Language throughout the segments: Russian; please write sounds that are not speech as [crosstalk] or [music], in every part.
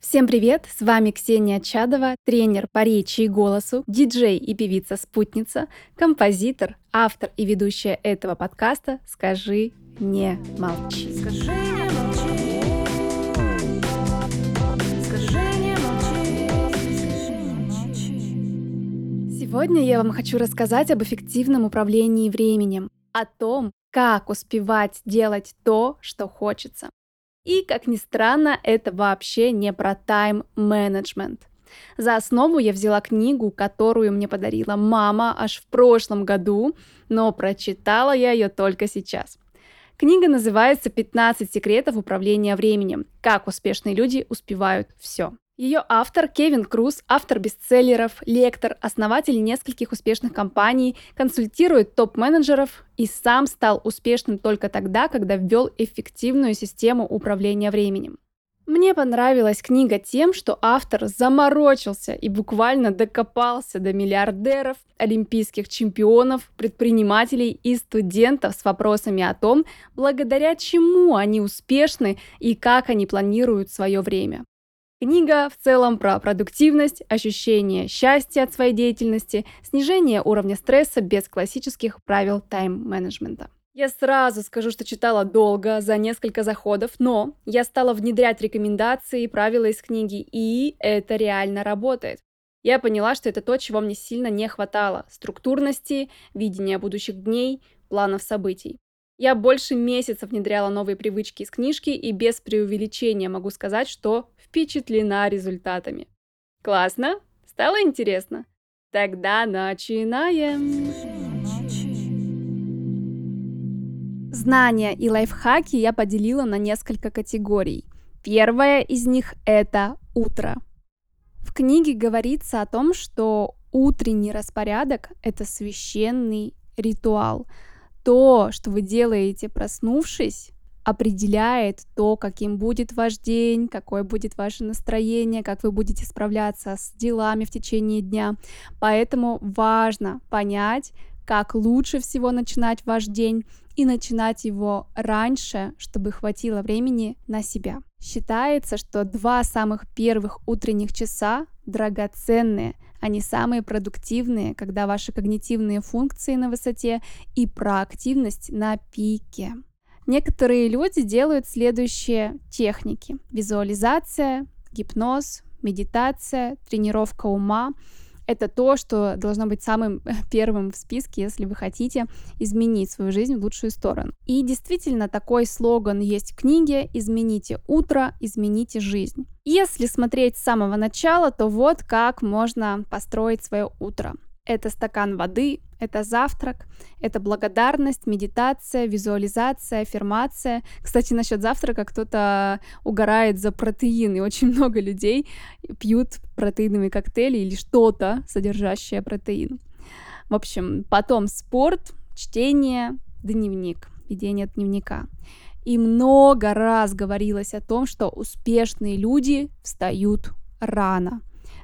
Всем привет! С вами Ксения Чадова, тренер по речи и голосу, диджей и певица-спутница, композитор, автор и ведущая этого подкаста «Скажи не молчи». Скажи не молчи. Скажи не молчи. Сегодня я вам хочу рассказать об эффективном управлении временем, о том, как успевать делать то, что хочется. И, как ни странно, это вообще не про тайм-менеджмент. За основу я взяла книгу, которую мне подарила мама аж в прошлом году, но прочитала я ее только сейчас. Книга называется «15 секретов управления временем. Как успешные люди успевают все». Ее автор Кевин Круз, автор бестселлеров, лектор, основатель нескольких успешных компаний, консультирует топ-менеджеров и сам стал успешным только тогда, когда ввел эффективную систему управления временем. Мне понравилась книга тем, что автор заморочился и буквально докопался до миллиардеров, олимпийских чемпионов, предпринимателей и студентов с вопросами о том, благодаря чему они успешны и как они планируют свое время. Книга в целом про продуктивность, ощущение счастья от своей деятельности, снижение уровня стресса без классических правил тайм-менеджмента. Я сразу скажу, что читала долго, за несколько заходов, но я стала внедрять рекомендации и правила из книги, и это реально работает. Я поняла, что это то, чего мне сильно не хватало – структурности, видения будущих дней, планов событий. Я больше месяца внедряла новые привычки из книжки и без преувеличения могу сказать, что впечатлена результатами. Классно? Стало интересно? Тогда начинаем! Знания и лайфхаки я поделила на несколько категорий. Первая из них – это утро. В книге говорится о том, что утренний распорядок – это священный ритуал – то, что вы делаете, проснувшись, определяет то, каким будет ваш день, какое будет ваше настроение, как вы будете справляться с делами в течение дня. Поэтому важно понять, как лучше всего начинать ваш день и начинать его раньше, чтобы хватило времени на себя. Считается, что два самых первых утренних часа драгоценные – они самые продуктивные, когда ваши когнитивные функции на высоте и проактивность на пике. Некоторые люди делают следующие техники. Визуализация, гипноз, медитация, тренировка ума – это то, что должно быть самым [laughs] первым в списке, если вы хотите изменить свою жизнь в лучшую сторону. И действительно, такой слоган есть в книге «Измените утро, измените жизнь». Если смотреть с самого начала, то вот как можно построить свое утро. Это стакан воды, это завтрак, это благодарность, медитация, визуализация, аффирмация. Кстати, насчет завтрака кто-то угорает за протеин, и очень [laughs] много людей пьют протеиновые коктейли или что-то, содержащее протеин. В общем, потом спорт, чтение, дневник, ведение дневника. И много раз говорилось о том, что успешные люди встают рано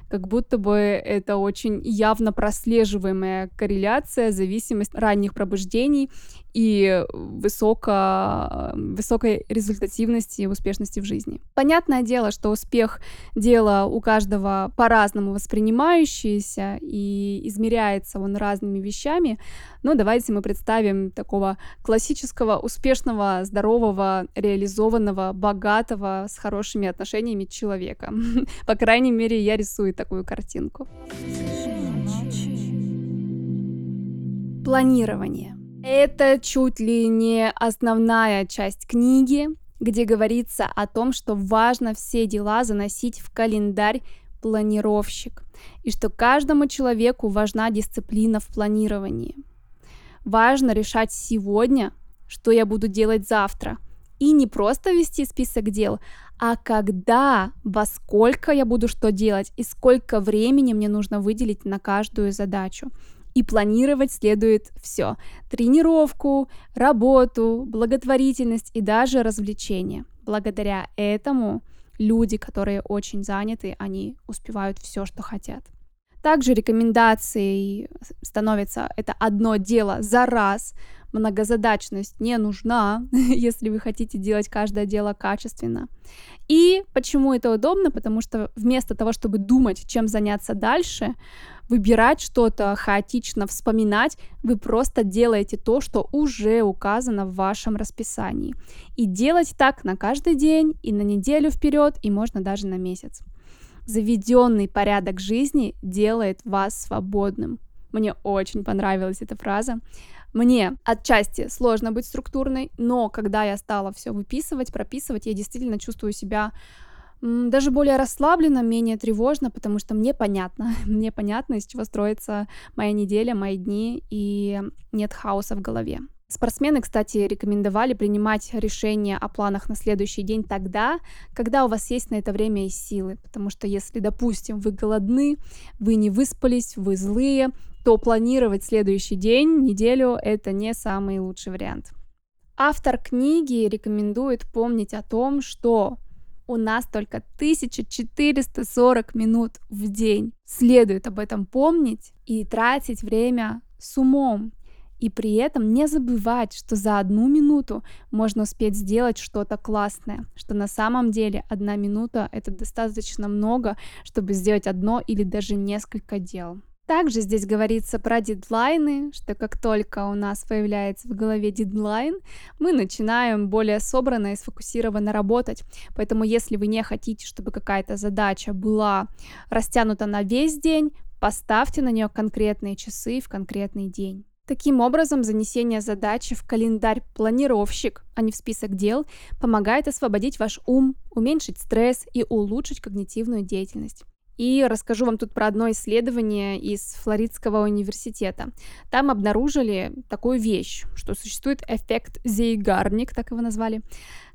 как будто бы это очень явно прослеживаемая корреляция, зависимость ранних пробуждений и высоко, высокой результативности и успешности в жизни. Понятное дело, что успех — дело у каждого по-разному воспринимающееся, и измеряется он разными вещами, но давайте мы представим такого классического, успешного, здорового, реализованного, богатого, с хорошими отношениями человека. [laughs] По крайней мере, я рисую такую картинку. Планирование. Это чуть ли не основная часть книги, где говорится о том, что важно все дела заносить в календарь планировщик, и что каждому человеку важна дисциплина в планировании. Важно решать сегодня, что я буду делать завтра, и не просто вести список дел, а когда, во сколько я буду что делать и сколько времени мне нужно выделить на каждую задачу. И планировать следует все. Тренировку, работу, благотворительность и даже развлечения. Благодаря этому люди, которые очень заняты, они успевают все, что хотят. Также рекомендацией становится это одно дело за раз. многозадачность не нужна, [laughs] если вы хотите делать каждое дело качественно. И почему это удобно? Потому что вместо того, чтобы думать, чем заняться дальше, выбирать что-то хаотично, вспоминать, вы просто делаете то, что уже указано в вашем расписании. И делать так на каждый день, и на неделю вперед, и можно даже на месяц. Заведенный порядок жизни делает вас свободным. Мне очень понравилась эта фраза. Мне отчасти сложно быть структурной, но когда я стала все выписывать, прописывать, я действительно чувствую себя даже более расслабленно, менее тревожно, потому что мне понятно, [laughs] мне понятно, из чего строится моя неделя, мои дни, и нет хаоса в голове. Спортсмены, кстати, рекомендовали принимать решения о планах на следующий день тогда, когда у вас есть на это время и силы. Потому что если, допустим, вы голодны, вы не выспались, вы злые, то планировать следующий день, неделю — это не самый лучший вариант. Автор книги рекомендует помнить о том, что у нас только 1440 минут в день. Следует об этом помнить и тратить время с умом. И при этом не забывать, что за одну минуту можно успеть сделать что-то классное, что на самом деле одна минута это достаточно много, чтобы сделать одно или даже несколько дел. Также здесь говорится про дедлайны, что как только у нас появляется в голове дедлайн, мы начинаем более собранно и сфокусированно работать. Поэтому если вы не хотите, чтобы какая-то задача была растянута на весь день, поставьте на нее конкретные часы в конкретный день. Таким образом, занесение задачи в календарь планировщик, а не в список дел, помогает освободить ваш ум, уменьшить стресс и улучшить когнитивную деятельность. И расскажу вам тут про одно исследование из Флоридского университета. Там обнаружили такую вещь, что существует эффект Зейгарник, так его назвали,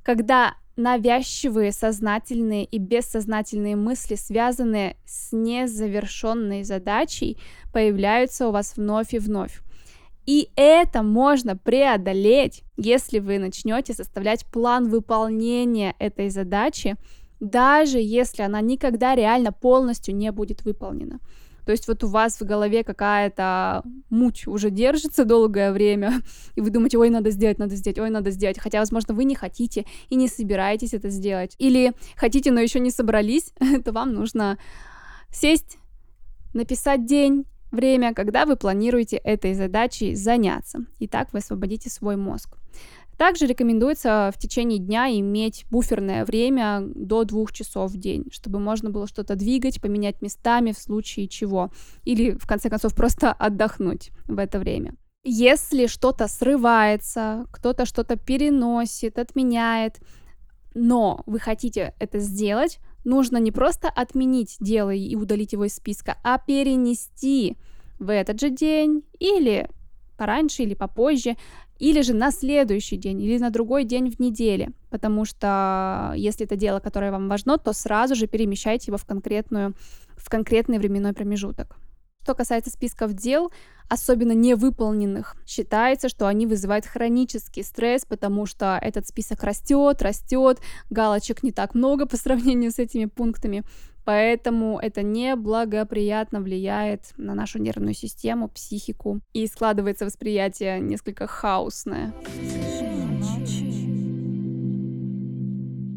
когда навязчивые сознательные и бессознательные мысли, связанные с незавершенной задачей, появляются у вас вновь и вновь. И это можно преодолеть, если вы начнете составлять план выполнения этой задачи даже если она никогда реально полностью не будет выполнена. То есть вот у вас в голове какая-то муть уже держится долгое время, [laughs] и вы думаете, ой, надо сделать, надо сделать, ой, надо сделать. Хотя, возможно, вы не хотите и не собираетесь это сделать. Или хотите, но еще не собрались, [laughs] то вам нужно сесть, написать день, время, когда вы планируете этой задачей заняться. И так вы освободите свой мозг. Также рекомендуется в течение дня иметь буферное время до двух часов в день, чтобы можно было что-то двигать, поменять местами в случае чего. Или, в конце концов, просто отдохнуть в это время. Если что-то срывается, кто-то что-то переносит, отменяет, но вы хотите это сделать, нужно не просто отменить дело и удалить его из списка, а перенести в этот же день или пораньше или попозже, или же на следующий день, или на другой день в неделе, потому что если это дело, которое вам важно, то сразу же перемещайте его в, конкретную, в конкретный временной промежуток. Что касается списков дел, особенно невыполненных, считается, что они вызывают хронический стресс, потому что этот список растет, растет, галочек не так много по сравнению с этими пунктами, Поэтому это неблагоприятно влияет на нашу нервную систему, психику, и складывается восприятие несколько хаосное.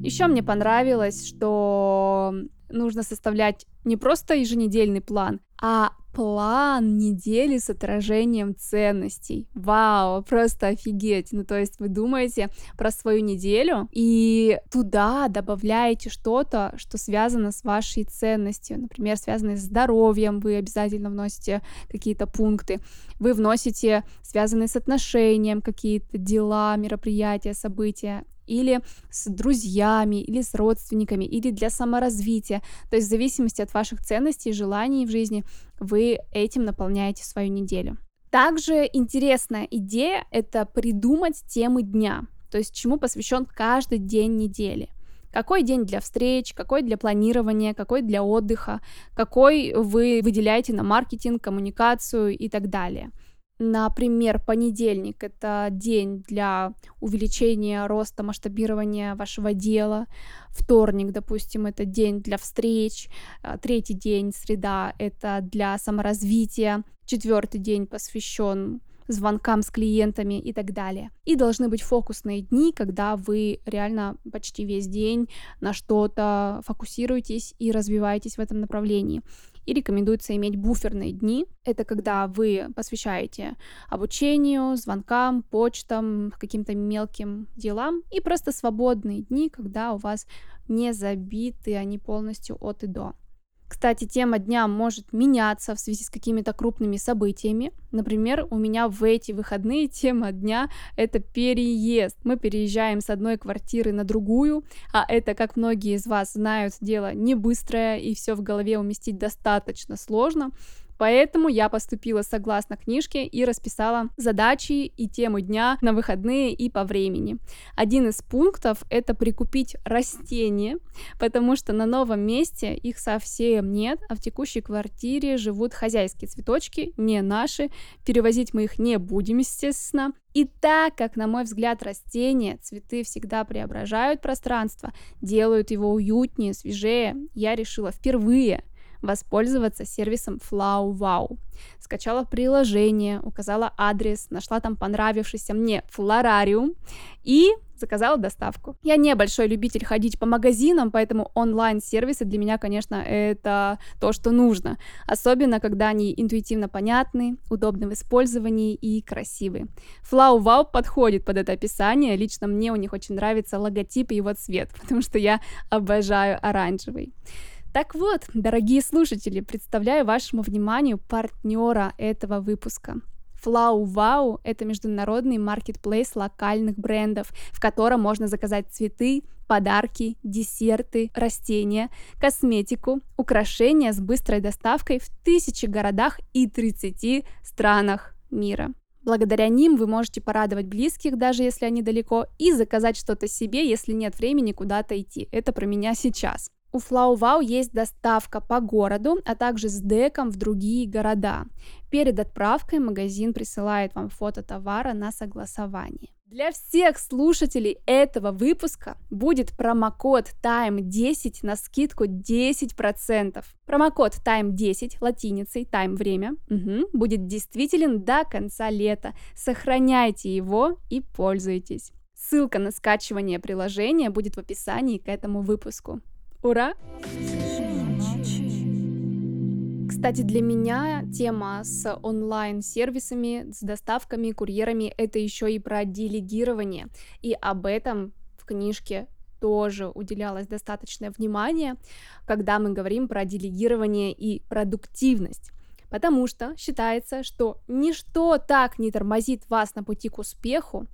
Еще мне понравилось, что нужно составлять не просто еженедельный план, а план недели с отражением ценностей. Вау, просто офигеть. Ну, то есть вы думаете про свою неделю и туда добавляете что-то, что связано с вашей ценностью. Например, связанное с здоровьем, вы обязательно вносите какие-то пункты. Вы вносите связанные с отношением какие-то дела, мероприятия, события или с друзьями, или с родственниками, или для саморазвития. То есть в зависимости от ваших ценностей и желаний в жизни вы этим наполняете свою неделю. Также интересная идея — это придумать темы дня, то есть чему посвящен каждый день недели. Какой день для встреч, какой для планирования, какой для отдыха, какой вы выделяете на маркетинг, коммуникацию и так далее — Например, понедельник — это день для увеличения роста, масштабирования вашего дела. Вторник, допустим, это день для встреч. А, третий день, среда, это для саморазвития. Четвертый день посвящен звонкам с клиентами и так далее. И должны быть фокусные дни, когда вы реально почти весь день на что-то фокусируетесь и развиваетесь в этом направлении. И рекомендуется иметь буферные дни. Это когда вы посвящаете обучению, звонкам, почтам, каким-то мелким делам. И просто свободные дни, когда у вас не забиты они полностью от и до. Кстати, тема дня может меняться в связи с какими-то крупными событиями. Например, у меня в эти выходные [laughs] тема дня — это переезд. Мы переезжаем с одной квартиры на другую, а это, как многие из вас знают, дело не быстрое и все в голове уместить достаточно сложно. Поэтому я поступила согласно книжке и расписала задачи и темы дня на выходные и по времени. Один из пунктов — это прикупить растения, потому что на новом месте их совсем нет, а в текущей квартире живут хозяйские цветочки, не наши. Перевозить мы их не будем, естественно. И так как, на мой взгляд, растения, цветы всегда преображают пространство, делают его уютнее, свежее, я решила впервые воспользоваться сервисом FlowWow. Скачала приложение, указала адрес, нашла там понравившийся мне флорариум и заказала доставку. Я не большой любитель ходить по магазинам, поэтому онлайн-сервисы для меня, конечно, это то, что нужно. Особенно, когда они интуитивно понятны, удобны в использовании и красивы. Flow Wow подходит под это описание. Лично мне у них очень нравится логотип и его цвет, [laughs] потому что я обожаю оранжевый. Так вот, дорогие слушатели, представляю вашему вниманию партнера этого выпуска. Flow Wow — это международный маркетплейс локальных брендов, в котором можно заказать цветы, подарки, десерты, растения, косметику, украшения с быстрой доставкой в тысячи городах и 30 странах мира. Благодаря ним вы можете порадовать близких, даже если они далеко, и заказать что-то себе, если нет времени куда-то идти. Это про меня сейчас. У FlowWow есть доставка по городу, а также с деком в другие города. Перед отправкой магазин присылает вам фото товара на согласование. Для всех слушателей этого выпуска будет промокод TIME10 на скидку 10%. Промокод TIME10 латиницей TIME время угу, будет действителен до конца лета. Сохраняйте его и пользуйтесь. Ссылка на скачивание приложения будет в описании к этому выпуску. Ура! Кстати, для меня тема с онлайн-сервисами, с доставками, курьерами, это еще и про делегирование. И об этом в книжке тоже уделялось достаточное внимание, когда мы говорим про делегирование и продуктивность. Потому что считается, что ничто так не тормозит вас на пути к успеху,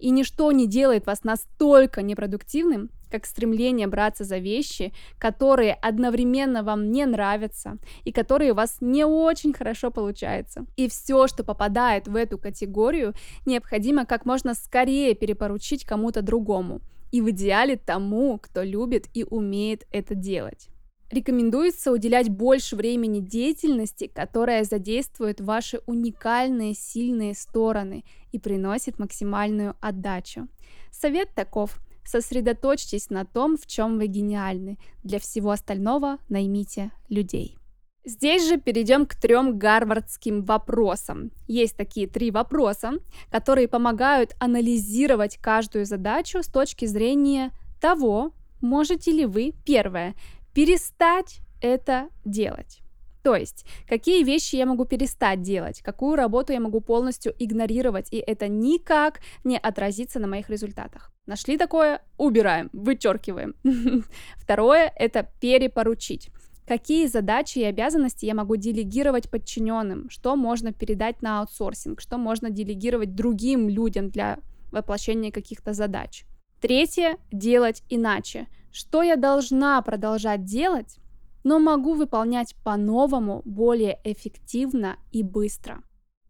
и ничто не делает вас настолько непродуктивным, как стремление браться за вещи, которые одновременно вам не нравятся и которые у вас не очень хорошо получаются. И все, что попадает в эту категорию, необходимо как можно скорее перепоручить кому-то другому. И в идеале тому, кто любит и умеет это делать. Рекомендуется уделять больше времени деятельности, которая задействует ваши уникальные сильные стороны и приносит максимальную отдачу. Совет таков. Сосредоточьтесь на том, в чем вы гениальны. Для всего остального наймите людей. Здесь же перейдем к трем гарвардским вопросам. Есть такие три вопроса, которые помогают анализировать каждую задачу с точки зрения того, можете ли вы, первое, перестать это делать. То есть, какие вещи я могу перестать делать, какую работу я могу полностью игнорировать, и это никак не отразится на моих результатах. Нашли такое? Убираем, вычеркиваем. [laughs] Второе – это перепоручить. Какие задачи и обязанности я могу делегировать подчиненным, что можно передать на аутсорсинг, что можно делегировать другим людям для воплощения каких-то задач. Третье – делать иначе – что я должна продолжать делать, но могу выполнять по-новому, более эффективно и быстро.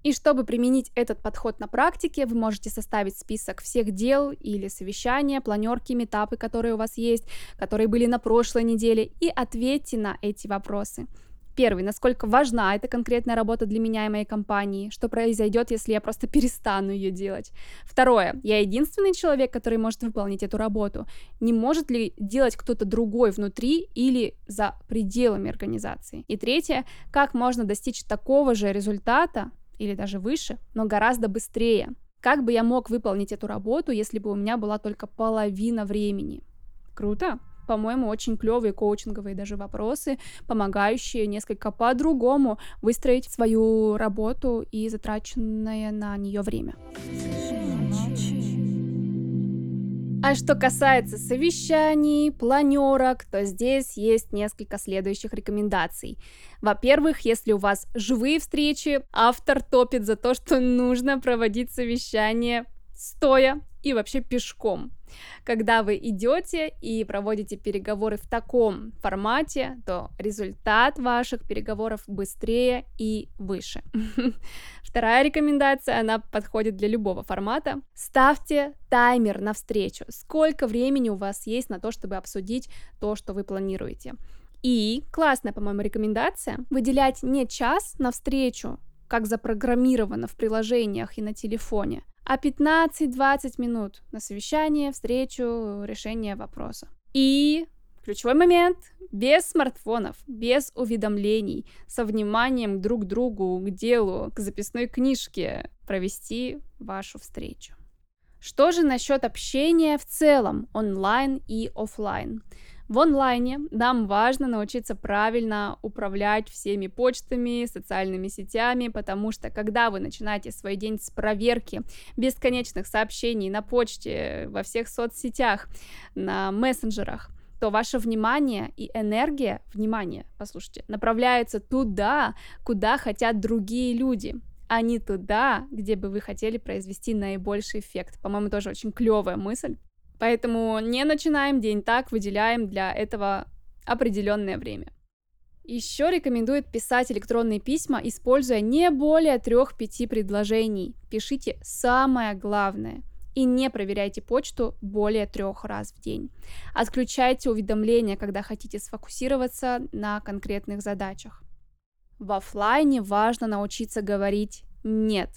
И чтобы применить этот подход на практике, вы можете составить список всех дел или совещания, планерки, метапы, которые у вас есть, которые были на прошлой неделе, и ответьте на эти вопросы. Первый, насколько важна эта конкретная работа для меня и моей компании, что произойдет, если я просто [laughs] перестану ее делать. Второе, я единственный человек, который может выполнить эту работу. Не может ли делать кто-то другой внутри или за пределами организации? И третье, как можно достичь такого же результата или даже выше, но гораздо быстрее. Как бы я мог выполнить эту работу, если бы у меня была только половина времени? Круто? По-моему, очень клевые коучинговые даже вопросы, помогающие несколько по-другому выстроить свою работу и затраченное на нее время. А что касается совещаний, планерок, то здесь есть несколько следующих рекомендаций. Во-первых, если у вас живые встречи, автор топит за то, что нужно проводить совещание стоя и вообще пешком. Когда вы идете и проводите переговоры в таком формате, то результат ваших переговоров быстрее и выше. [laughs] Вторая рекомендация, она подходит для любого формата. Ставьте таймер на встречу. Сколько времени у вас есть на то, чтобы обсудить то, что вы планируете. И классная, по-моему, рекомендация выделять не час на встречу, как запрограммировано в приложениях и на телефоне, а 15-20 минут на совещание, встречу, решение вопроса. И ключевой момент без смартфонов, без уведомлений, со вниманием друг к другу, к делу, к записной книжке провести вашу встречу. Что же насчет общения в целом, онлайн и офлайн? В онлайне нам важно научиться правильно управлять всеми почтами, социальными сетями, потому что когда вы начинаете свой день с проверки бесконечных сообщений на почте, во всех соцсетях, на мессенджерах, то ваше внимание и энергия, внимание, послушайте, направляются туда, куда хотят другие люди, а не туда, где бы вы хотели произвести наибольший эффект. По-моему, тоже очень клевая мысль. Поэтому не начинаем день так, выделяем для этого определенное время. Еще рекомендует писать электронные письма, используя не более трех-пяти предложений. Пишите самое главное и не проверяйте почту более трех раз в день. Отключайте уведомления, когда хотите сфокусироваться на конкретных задачах. В офлайне важно научиться говорить «нет».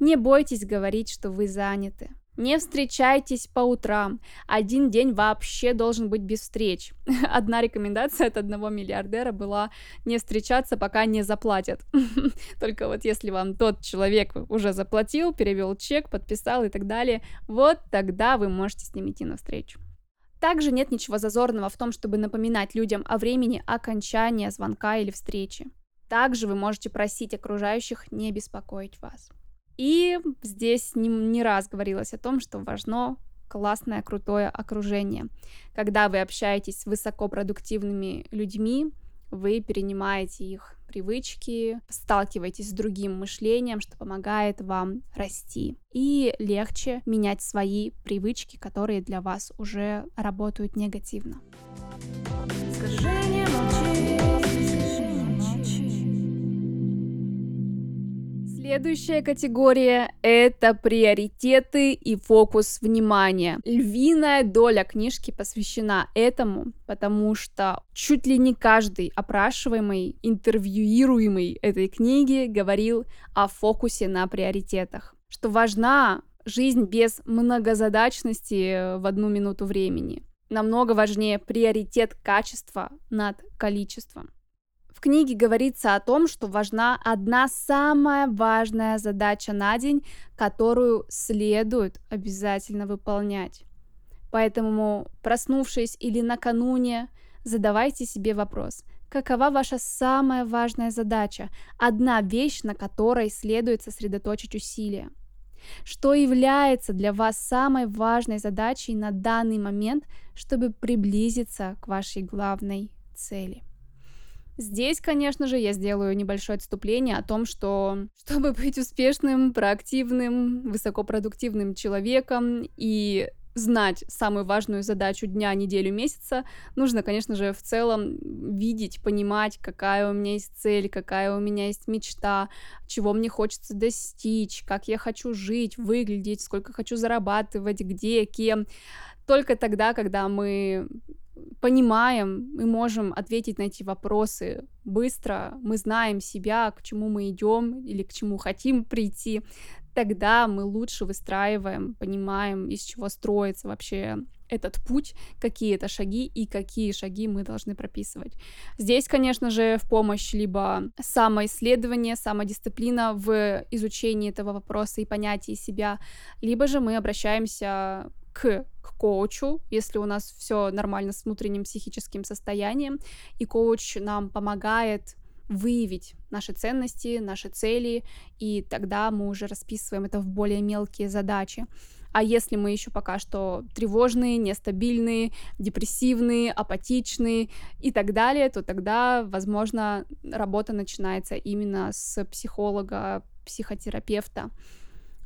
Не бойтесь говорить, что вы заняты. Не встречайтесь по утрам. Один день вообще должен быть без встреч. [laughs] Одна рекомендация от одного миллиардера была не встречаться, пока не заплатят. [laughs] Только вот если вам тот человек уже заплатил, перевел чек, подписал и так далее, вот тогда вы можете с ним идти навстречу. Также нет ничего зазорного в том, чтобы напоминать людям о времени окончания звонка или встречи. Также вы можете просить окружающих не беспокоить вас. И здесь не, не раз говорилось о том, что важно классное, крутое окружение. Когда вы общаетесь с высокопродуктивными людьми, вы перенимаете их привычки, сталкиваетесь с другим мышлением, что помогает вам расти. И легче менять свои привычки, которые для вас уже работают негативно. Скажи, не Следующая категория — это приоритеты и фокус внимания. Львиная доля книжки посвящена этому, потому что чуть ли не каждый опрашиваемый, интервьюируемый этой книги говорил о фокусе на приоритетах, что важна жизнь без многозадачности в одну минуту времени. Намного важнее приоритет качества над количеством. В книге говорится о том, что важна одна самая важная задача на день, которую следует обязательно выполнять. Поэтому, проснувшись или накануне, задавайте себе вопрос, какова ваша самая важная задача, одна вещь, на которой следует сосредоточить усилия. Что является для вас самой важной задачей на данный момент, чтобы приблизиться к вашей главной цели? Здесь, конечно же, я сделаю небольшое отступление о том, что чтобы быть успешным, проактивным, высокопродуктивным человеком и знать самую важную задачу дня, неделю, месяца, нужно, конечно же, в целом видеть, понимать, какая у меня есть цель, какая у меня есть мечта, чего мне хочется достичь, как я хочу жить, выглядеть, сколько хочу зарабатывать, где, кем. Только тогда, когда мы понимаем, мы можем ответить на эти вопросы быстро, мы знаем себя, к чему мы идем или к чему хотим прийти, тогда мы лучше выстраиваем, понимаем, из чего строится вообще этот путь, какие это шаги и какие шаги мы должны прописывать. Здесь, конечно же, в помощь либо самоисследование, самодисциплина в изучении этого вопроса и понятии себя, либо же мы обращаемся к, к коучу, если у нас все нормально с внутренним психическим состоянием, и коуч нам помогает выявить наши ценности, наши цели, и тогда мы уже расписываем это в более мелкие задачи. А если мы еще пока что тревожные, нестабильные, депрессивные, апатичные и так далее, то тогда, возможно, работа начинается именно с психолога, психотерапевта.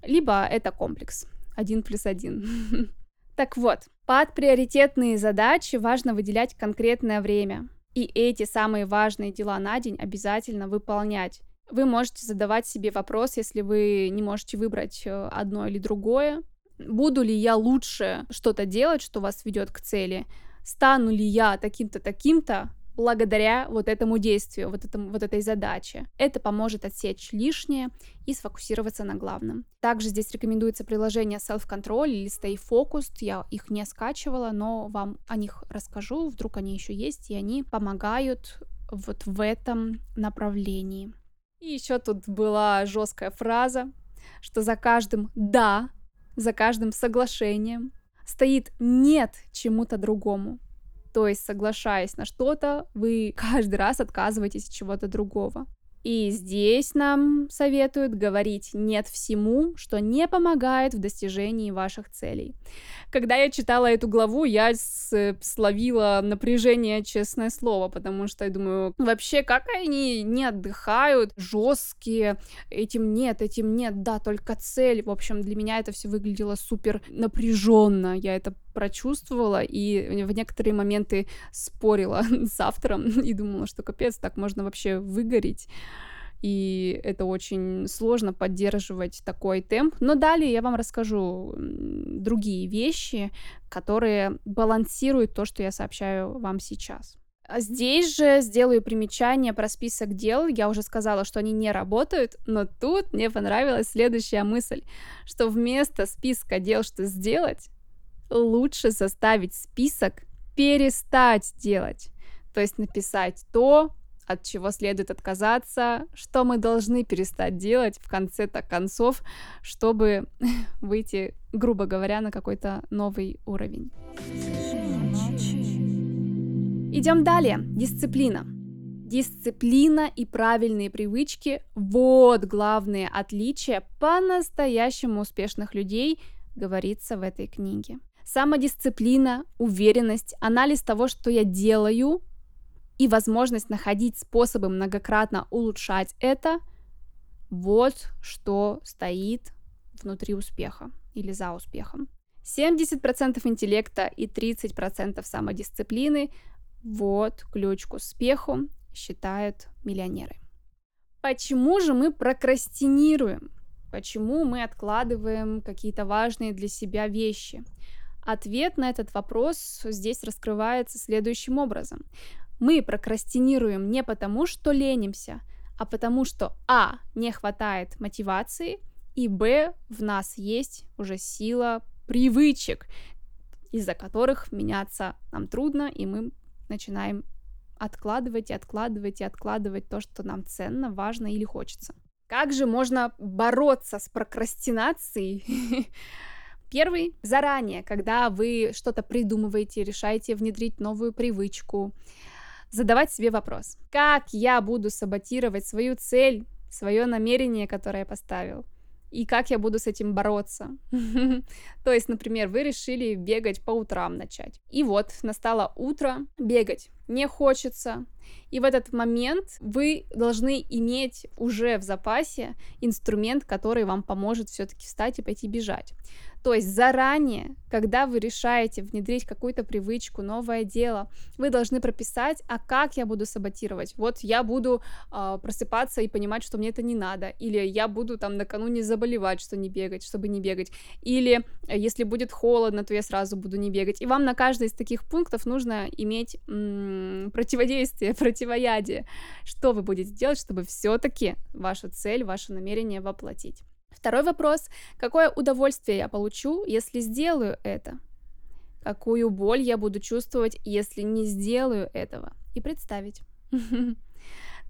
Либо это комплекс. Один плюс один. [laughs] Так вот, под приоритетные задачи важно выделять конкретное время. И эти самые важные дела на день обязательно выполнять. Вы можете задавать себе вопрос, если вы не можете выбрать э, одно или другое, Буду ли я лучше что-то делать, что вас ведет к цели? Стану ли я таким-то, таким-то благодаря вот этому действию, вот, этому, вот этой задаче. Это поможет отсечь лишнее и сфокусироваться на главном. Также здесь рекомендуется приложение Self-Control или Stay Focused. Я их не скачивала, но вам о них расскажу. Вдруг они еще есть, и они помогают вот в этом направлении. И еще тут была жесткая фраза, что за каждым «да» за каждым соглашением стоит «нет» чему-то другому. То есть, соглашаясь на что-то, вы каждый раз отказываетесь от чего-то другого. И здесь нам советуют говорить «нет» всему, что не помогает в достижении ваших целей. Когда я читала эту главу, я словила напряжение, честное слово, потому что я думаю, вообще, как они не отдыхают, жесткие, этим нет, этим нет, да, только цель. В общем, для меня это все выглядело супер напряженно. Я это прочувствовала и в некоторые моменты спорила [laughs] с автором [laughs] и думала, что капец, так можно вообще выгореть и это очень сложно поддерживать такой темп. Но далее я вам расскажу другие вещи, которые балансируют то, что я сообщаю вам сейчас. А здесь же сделаю примечание про список дел. Я уже сказала, что они не работают, но тут мне понравилась следующая мысль, что вместо списка дел, что сделать, лучше составить список перестать делать. То есть написать то, от чего следует отказаться, что мы должны перестать делать в конце-то концов, чтобы [laughs] выйти, грубо говоря, на какой-то новый уровень. Идем далее. Дисциплина. Дисциплина и правильные привычки – вот главные отличия по-настоящему успешных людей, говорится в этой книге. Самодисциплина, уверенность, анализ того, что я делаю, и возможность находить способы многократно улучшать это, вот что стоит внутри успеха или за успехом. 70% интеллекта и 30% самодисциплины – вот ключ к успеху, считают миллионеры. Почему же мы прокрастинируем? Почему мы откладываем какие-то важные для себя вещи? Ответ на этот вопрос здесь раскрывается следующим образом. Мы прокрастинируем не потому, что ленимся, а потому что а. не хватает мотивации, и б. в нас есть уже сила привычек, из-за которых меняться нам трудно, и мы начинаем откладывать и откладывать и откладывать то, что нам ценно, важно или хочется. Как же можно бороться с прокрастинацией? [laughs] Первый — заранее, когда вы что-то придумываете, решаете внедрить новую привычку, задавать себе вопрос, как я буду саботировать свою цель, свое намерение, которое я поставил, и как я буду с этим бороться. [laughs] То есть, например, вы решили бегать по утрам начать. И вот настало утро, бегать не хочется. И в этот момент вы должны иметь уже в запасе инструмент, который вам поможет все-таки встать и пойти бежать. То есть заранее, когда вы решаете внедрить какую-то привычку, новое дело, вы должны прописать, а как я буду саботировать. Вот я буду э, просыпаться и понимать, что мне это не надо, или я буду там накануне заболевать, что не бегать, чтобы не бегать, или э, если будет холодно, то я сразу буду не бегать. И вам на каждый из таких пунктов нужно иметь м- противодействие, [laughs] противоядие. Что вы будете делать, чтобы все-таки вашу цель, ваше намерение воплотить. Второй вопрос. Какое удовольствие я получу, если сделаю это? какую боль я буду чувствовать, если не сделаю этого, и представить. [laughs]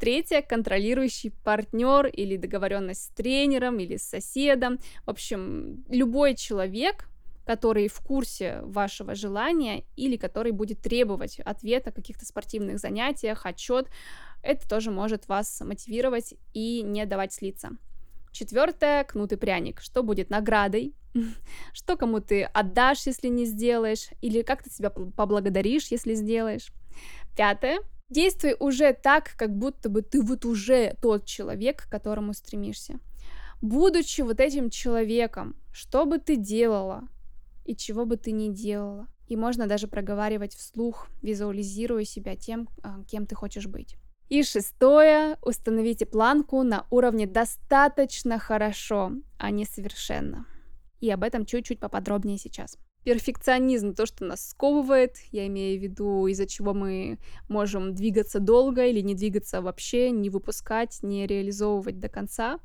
Третье – контролирующий партнер или договоренность с тренером или с соседом. В общем, любой человек, который в курсе вашего желания или который будет требовать ответа о каких-то спортивных занятиях, отчет, это тоже может вас мотивировать и не давать слиться. Четвертое, кнут и пряник. Что будет наградой? [laughs] Что кому ты отдашь, если не сделаешь? Или как ты себя поблагодаришь, если сделаешь? Пятое, действуй уже так, как будто бы ты вот уже тот человек, к которому стремишься. Будучи вот этим человеком, что бы ты делала и чего бы ты ни делала. И можно даже проговаривать вслух, визуализируя себя тем, а, кем ты хочешь быть. И шестое, установите планку на уровне достаточно хорошо, а не совершенно. И об этом чуть-чуть поподробнее сейчас. Перфекционизм, то, что нас сковывает, я имею в виду, из-за чего мы можем двигаться долго или не двигаться вообще, не выпускать, не реализовывать до конца.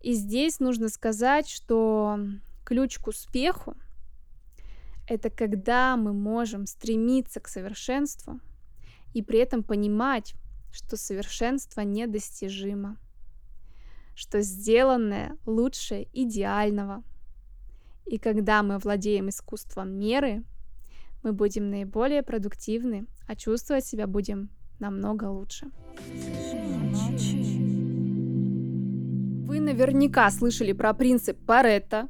И здесь нужно сказать, что ключ к успеху — это когда мы можем стремиться к совершенству и при этом понимать, что совершенство недостижимо, что сделанное лучше идеального. И когда мы владеем искусством меры, мы будем наиболее продуктивны, а чувствовать себя будем намного лучше. Вы наверняка слышали про принцип Паретта,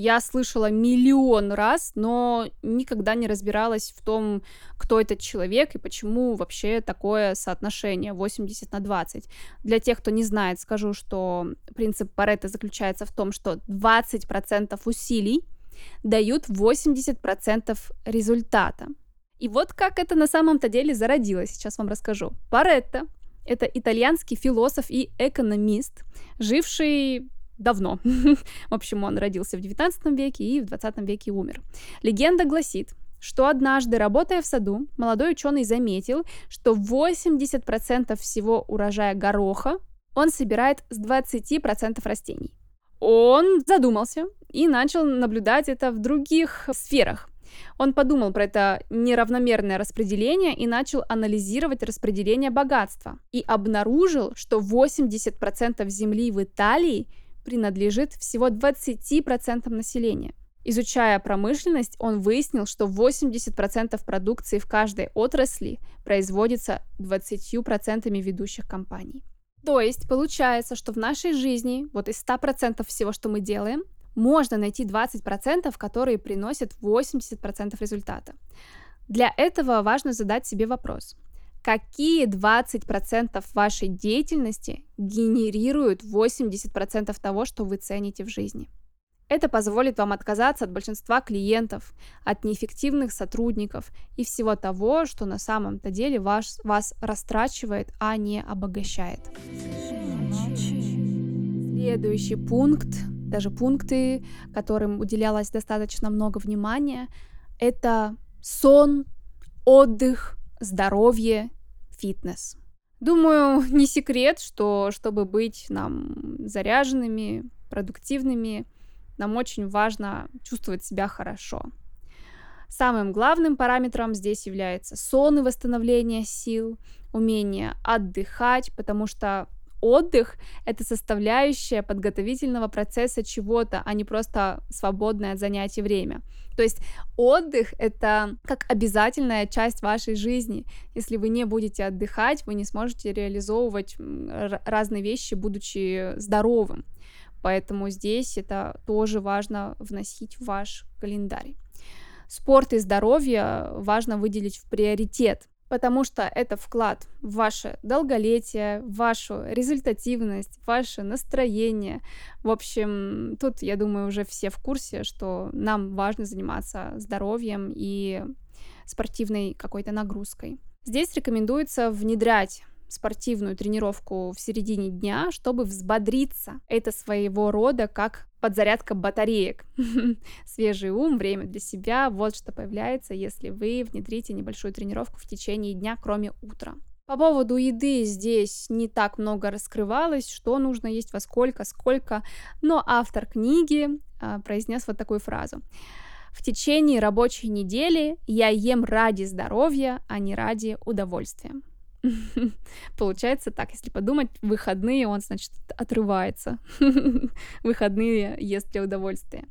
я слышала миллион раз, но никогда не разбиралась в том, кто этот человек и почему вообще такое соотношение 80 на 20. Для тех, кто не знает, скажу, что принцип Паретта заключается в том, что 20% усилий дают 80% результата. И вот как это на самом-то деле зародилось, сейчас вам расскажу. Паретто — это итальянский философ и экономист, живший давно. [laughs] в общем, он родился в 19 веке и в 20 веке умер. Легенда гласит, что однажды, работая в саду, молодой ученый заметил, что 80% всего урожая гороха он собирает с 20% растений. Он задумался и начал наблюдать это в других сферах. Он подумал про это неравномерное распределение и начал анализировать распределение богатства. И обнаружил, что 80% земли в Италии принадлежит всего 20% населения. Изучая промышленность, он выяснил, что 80% продукции в каждой отрасли производится 20% ведущих компаний. То есть получается, что в нашей жизни вот из 100% всего, что мы делаем, можно найти 20%, которые приносят 80% результата. Для этого важно задать себе вопрос – какие 20% вашей деятельности генерируют 80% того, что вы цените в жизни. Это позволит вам отказаться от большинства клиентов, от неэффективных сотрудников и всего того, что на самом-то деле вас, вас растрачивает, а не обогащает. Следующий пункт, даже пункты, которым уделялось достаточно много внимания, это сон, отдых, здоровье, фитнес. Думаю, [laughs] не секрет, что чтобы быть нам заряженными, продуктивными, нам очень важно чувствовать себя хорошо. Самым главным параметром здесь является сон и восстановление сил, умение отдыхать, потому что отдых — это составляющая подготовительного процесса чего-то, а не просто свободное от занятий время. То есть отдых — это как обязательная часть вашей жизни. Если вы не будете отдыхать, вы не сможете реализовывать разные вещи, будучи здоровым. Поэтому здесь это тоже важно вносить в ваш календарь. Спорт и здоровье важно выделить в приоритет, потому что это вклад в ваше долголетие, в вашу результативность, в ваше настроение. В общем, тут, я думаю, уже все в курсе, что нам важно заниматься здоровьем и спортивной какой-то нагрузкой. Здесь рекомендуется внедрять спортивную тренировку в середине дня, чтобы взбодриться. Это своего рода как подзарядка батареек. [laughs] Свежий ум, время для себя, вот что появляется, если вы внедрите небольшую тренировку в течение дня, кроме утра. По поводу еды здесь не так много раскрывалось, что нужно есть, во сколько, сколько, но автор книги а, произнес вот такую фразу. В течение рабочей недели я ем ради здоровья, а не ради удовольствия. [laughs] Получается так, если подумать, выходные он, значит, отрывается. [laughs] Выходные ест для удовольствия.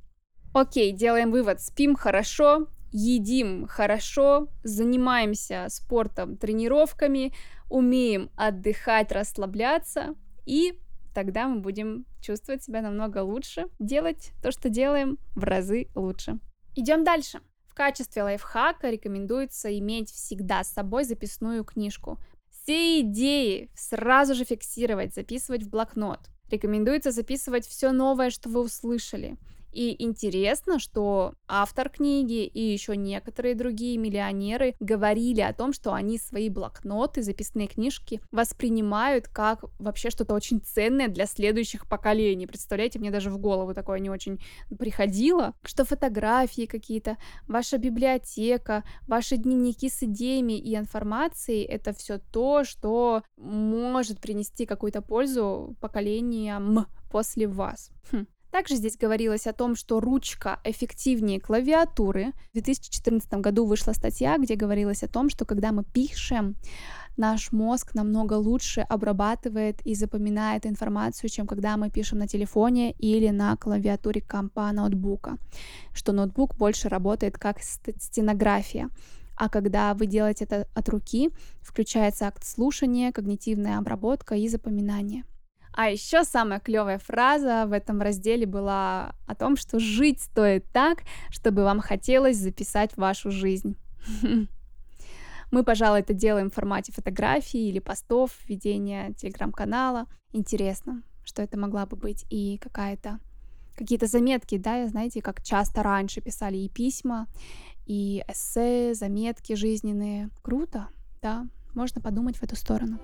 Окей, делаем вывод. Спим хорошо, едим хорошо, занимаемся спортом, тренировками, умеем отдыхать, расслабляться, и тогда мы будем чувствовать себя намного лучше, делать то, что делаем, в разы лучше. Идем дальше. В качестве лайфхака рекомендуется иметь всегда с собой записную книжку. Все идеи сразу же фиксировать, записывать в блокнот. Рекомендуется записывать все новое, что вы услышали. И интересно, что автор книги и еще некоторые другие миллионеры говорили о том, что они свои блокноты, записные книжки воспринимают как вообще что-то очень ценное для следующих поколений. Представляете, мне даже в голову такое не очень приходило, что фотографии какие-то, ваша библиотека, ваши дневники с идеями и информацией — это все то, что может принести какую-то пользу поколениям после вас. Хм. Также здесь говорилось о том, что ручка эффективнее клавиатуры. В 2014 году вышла статья, где говорилось о том, что когда мы пишем, наш мозг намного лучше обрабатывает и запоминает информацию, чем когда мы пишем на телефоне или на клавиатуре компа ноутбука, что ноутбук больше работает как стенография. А когда вы делаете это от руки, включается акт слушания, когнитивная обработка и запоминание. А еще самая клевая фраза в этом разделе была о том, что жить стоит так, чтобы вам хотелось записать вашу жизнь. [laughs] Мы, пожалуй, это делаем в формате фотографий или постов, ведения телеграм-канала. Интересно, что это могла бы быть и какая-то какие-то заметки, да, знаете, как часто раньше писали и письма, и эссе, заметки жизненные. Круто, да, можно подумать в эту сторону.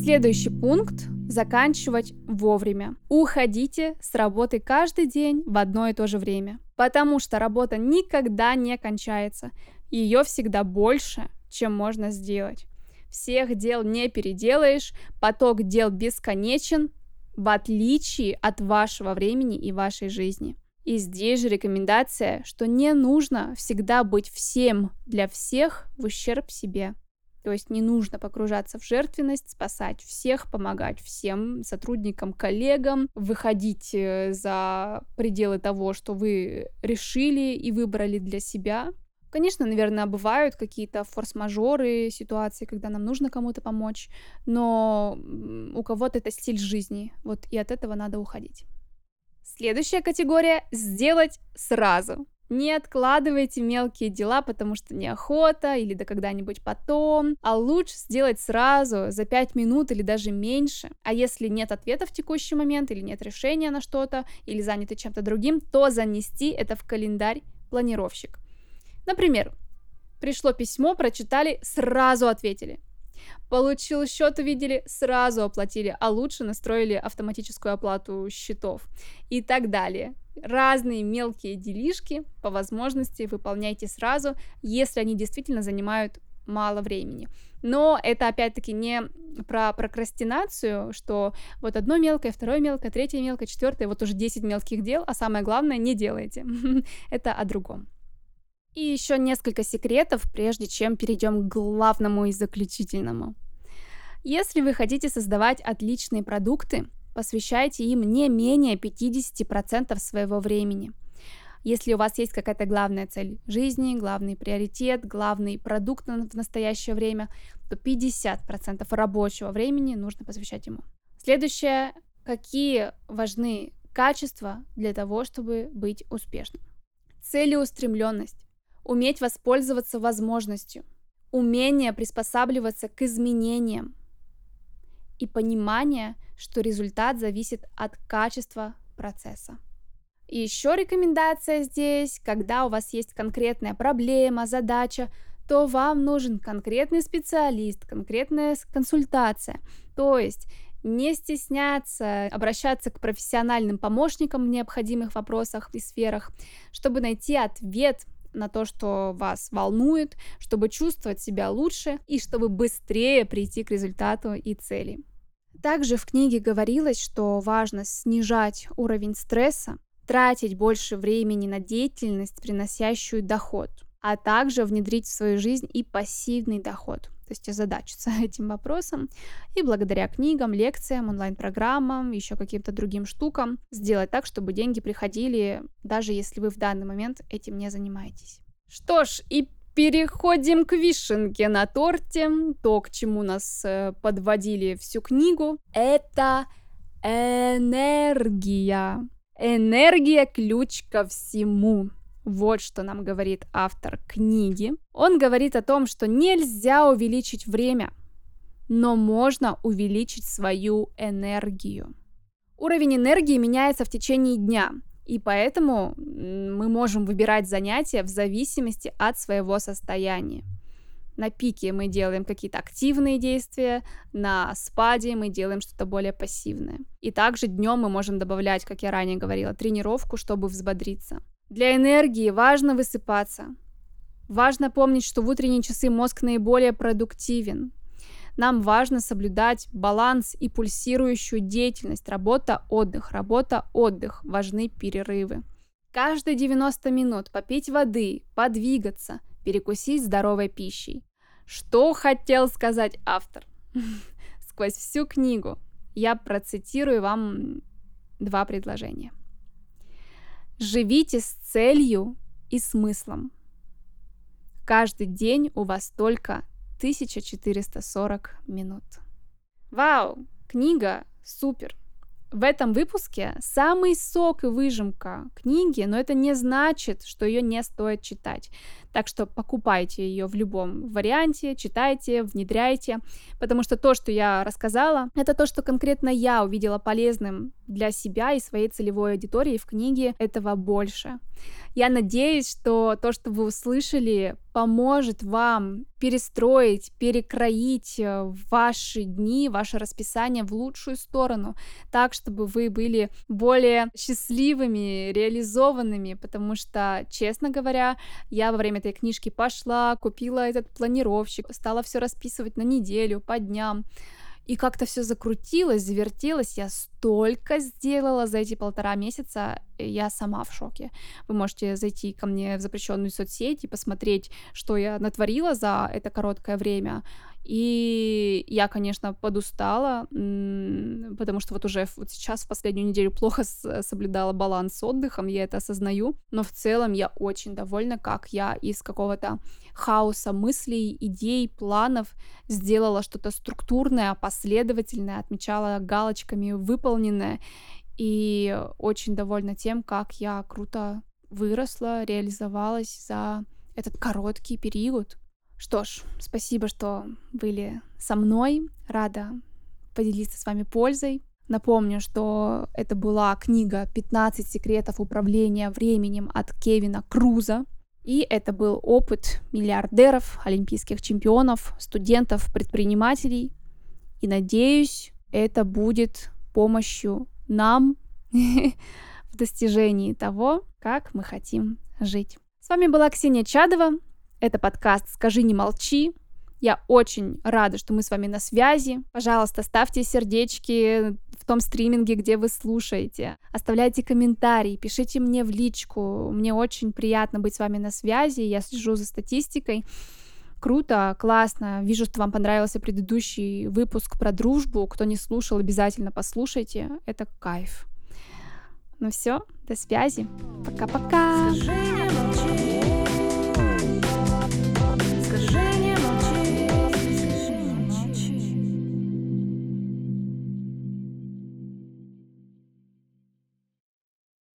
Следующий пункт – заканчивать вовремя. Уходите с работы каждый день в одно и то же время, потому что работа никогда не кончается. Ее всегда больше, чем можно сделать. Всех дел не переделаешь, поток дел бесконечен, в отличие от вашего времени и вашей жизни. И здесь же рекомендация, что не нужно всегда быть всем для всех в ущерб себе. То есть не нужно погружаться в жертвенность, спасать всех, помогать всем сотрудникам, коллегам, выходить э, за пределы того, что вы решили и выбрали для себя. Конечно, наверное, бывают какие-то форс-мажоры, ситуации, когда нам нужно кому-то помочь, но у кого-то это стиль жизни, вот и от этого надо уходить. Следующая категория — сделать сразу. Не откладывайте мелкие дела, потому что неохота или до когда-нибудь потом, а лучше сделать сразу, за 5 минут или даже меньше. А если нет ответа в текущий момент или нет решения на что-то, или заняты чем-то другим, то занести это в календарь планировщик. Например, пришло письмо, прочитали, сразу ответили. Получил счет, увидели, сразу оплатили, а лучше настроили автоматическую оплату счетов и так далее. Разные мелкие делишки по возможности выполняйте сразу, если они действительно занимают мало времени. Но это опять-таки не про прокрастинацию, что вот одно мелкое, второе мелкое, третье мелкое, четвертое, вот уже 10 мелких дел, а самое главное, не делайте. [laughs] это о другом. И еще несколько секретов, прежде чем перейдем к главному и заключительному. Если вы хотите создавать отличные продукты, посвящайте им не менее 50% своего времени. Если у вас есть какая-то главная цель жизни, главный приоритет, главный продукт в настоящее время, то 50% рабочего времени нужно посвящать ему. Следующее. Какие важны качества для того, чтобы быть успешным? Целеустремленность уметь воспользоваться возможностью, умение приспосабливаться к изменениям и понимание, что результат зависит от качества процесса. И еще рекомендация здесь, когда у вас есть конкретная проблема, задача, то вам нужен конкретный специалист, конкретная консультация. То есть не стесняться обращаться к профессиональным помощникам в необходимых вопросах и сферах, чтобы найти ответ на то, что вас волнует, чтобы чувствовать себя лучше и чтобы быстрее прийти к результату и цели. Также в книге говорилось, что важно снижать уровень стресса, тратить больше времени на деятельность, приносящую доход, а также внедрить в свою жизнь и пассивный доход, то есть озадачиться [laughs] этим вопросом и благодаря книгам, лекциям, онлайн-программам, еще каким-то другим штукам сделать так, чтобы деньги приходили, даже если вы в данный момент этим не занимаетесь. Что ж, и переходим к вишенке на торте. То, к чему нас э, подводили всю книгу, это энергия. Энергия ключ ко всему. Вот что нам говорит автор книги. Он говорит о том, что нельзя увеличить время, но можно увеличить свою энергию. Уровень энергии меняется в течение дня, и поэтому мы можем выбирать занятия в зависимости от своего состояния. На пике мы делаем какие-то активные действия, на спаде мы делаем что-то более пассивное. И также днем мы можем добавлять, как я ранее говорила, тренировку, чтобы взбодриться. Для энергии важно высыпаться. Важно помнить, что в утренние часы мозг наиболее продуктивен. Нам важно соблюдать баланс и пульсирующую деятельность. Работа, отдых, работа, отдых. Важны перерывы. Каждые 90 минут попить воды, подвигаться, перекусить здоровой пищей. Что хотел сказать автор? [laughs] Сквозь всю книгу я процитирую вам два предложения. Живите с целью и смыслом. Каждый день у вас только 1440 минут. Вау, книга супер. В этом выпуске самый сок и выжимка книги, но это не значит, что ее не стоит читать. Так что покупайте ее в любом варианте, читайте, внедряйте, потому что то, что я рассказала, это то, что конкретно я увидела полезным для себя и своей целевой аудитории в книге этого больше. Я надеюсь, что то, что вы услышали, поможет вам перестроить, перекроить э, ваши дни, ваше расписание в лучшую сторону, так, чтобы вы были более счастливыми, реализованными, потому что, честно говоря, я во время этой книжки пошла, купила этот планировщик, стала все расписывать на неделю, по дням, и как-то все закрутилось, завертелось. Я столько сделала за эти полтора месяца, я сама в шоке. Вы можете зайти ко мне в запрещенную соцсеть и посмотреть, что я натворила за это короткое время. И я, конечно, подустала, потому что вот уже вот сейчас в последнюю неделю плохо соблюдала баланс с отдыхом, я это осознаю, но в целом я очень довольна, как я из какого-то хаоса мыслей, идей, планов сделала что-то структурное, последовательное, отмечала галочками выполненное, и очень довольна тем, как я круто выросла, реализовалась за этот короткий период. Что ж, спасибо, что были со мной. Рада поделиться с вами пользой. Напомню, что это была книга «15 секретов управления временем» от Кевина Круза. И это был опыт миллиардеров, олимпийских чемпионов, студентов, предпринимателей. И надеюсь, это будет помощью нам [laughs] в достижении того, как мы хотим жить. С вами была Ксения Чадова. Это подкаст «Скажи, не молчи». Я очень рада, что мы с вами на связи. Пожалуйста, ставьте сердечки в том стриминге, где вы слушаете. Оставляйте комментарии, пишите мне в личку. Мне очень приятно быть с вами на связи. Я слежу за статистикой. Круто, классно. Вижу, что вам понравился предыдущий выпуск про дружбу. Кто не слушал, обязательно послушайте. Это кайф. Ну все, до связи. Пока-пока.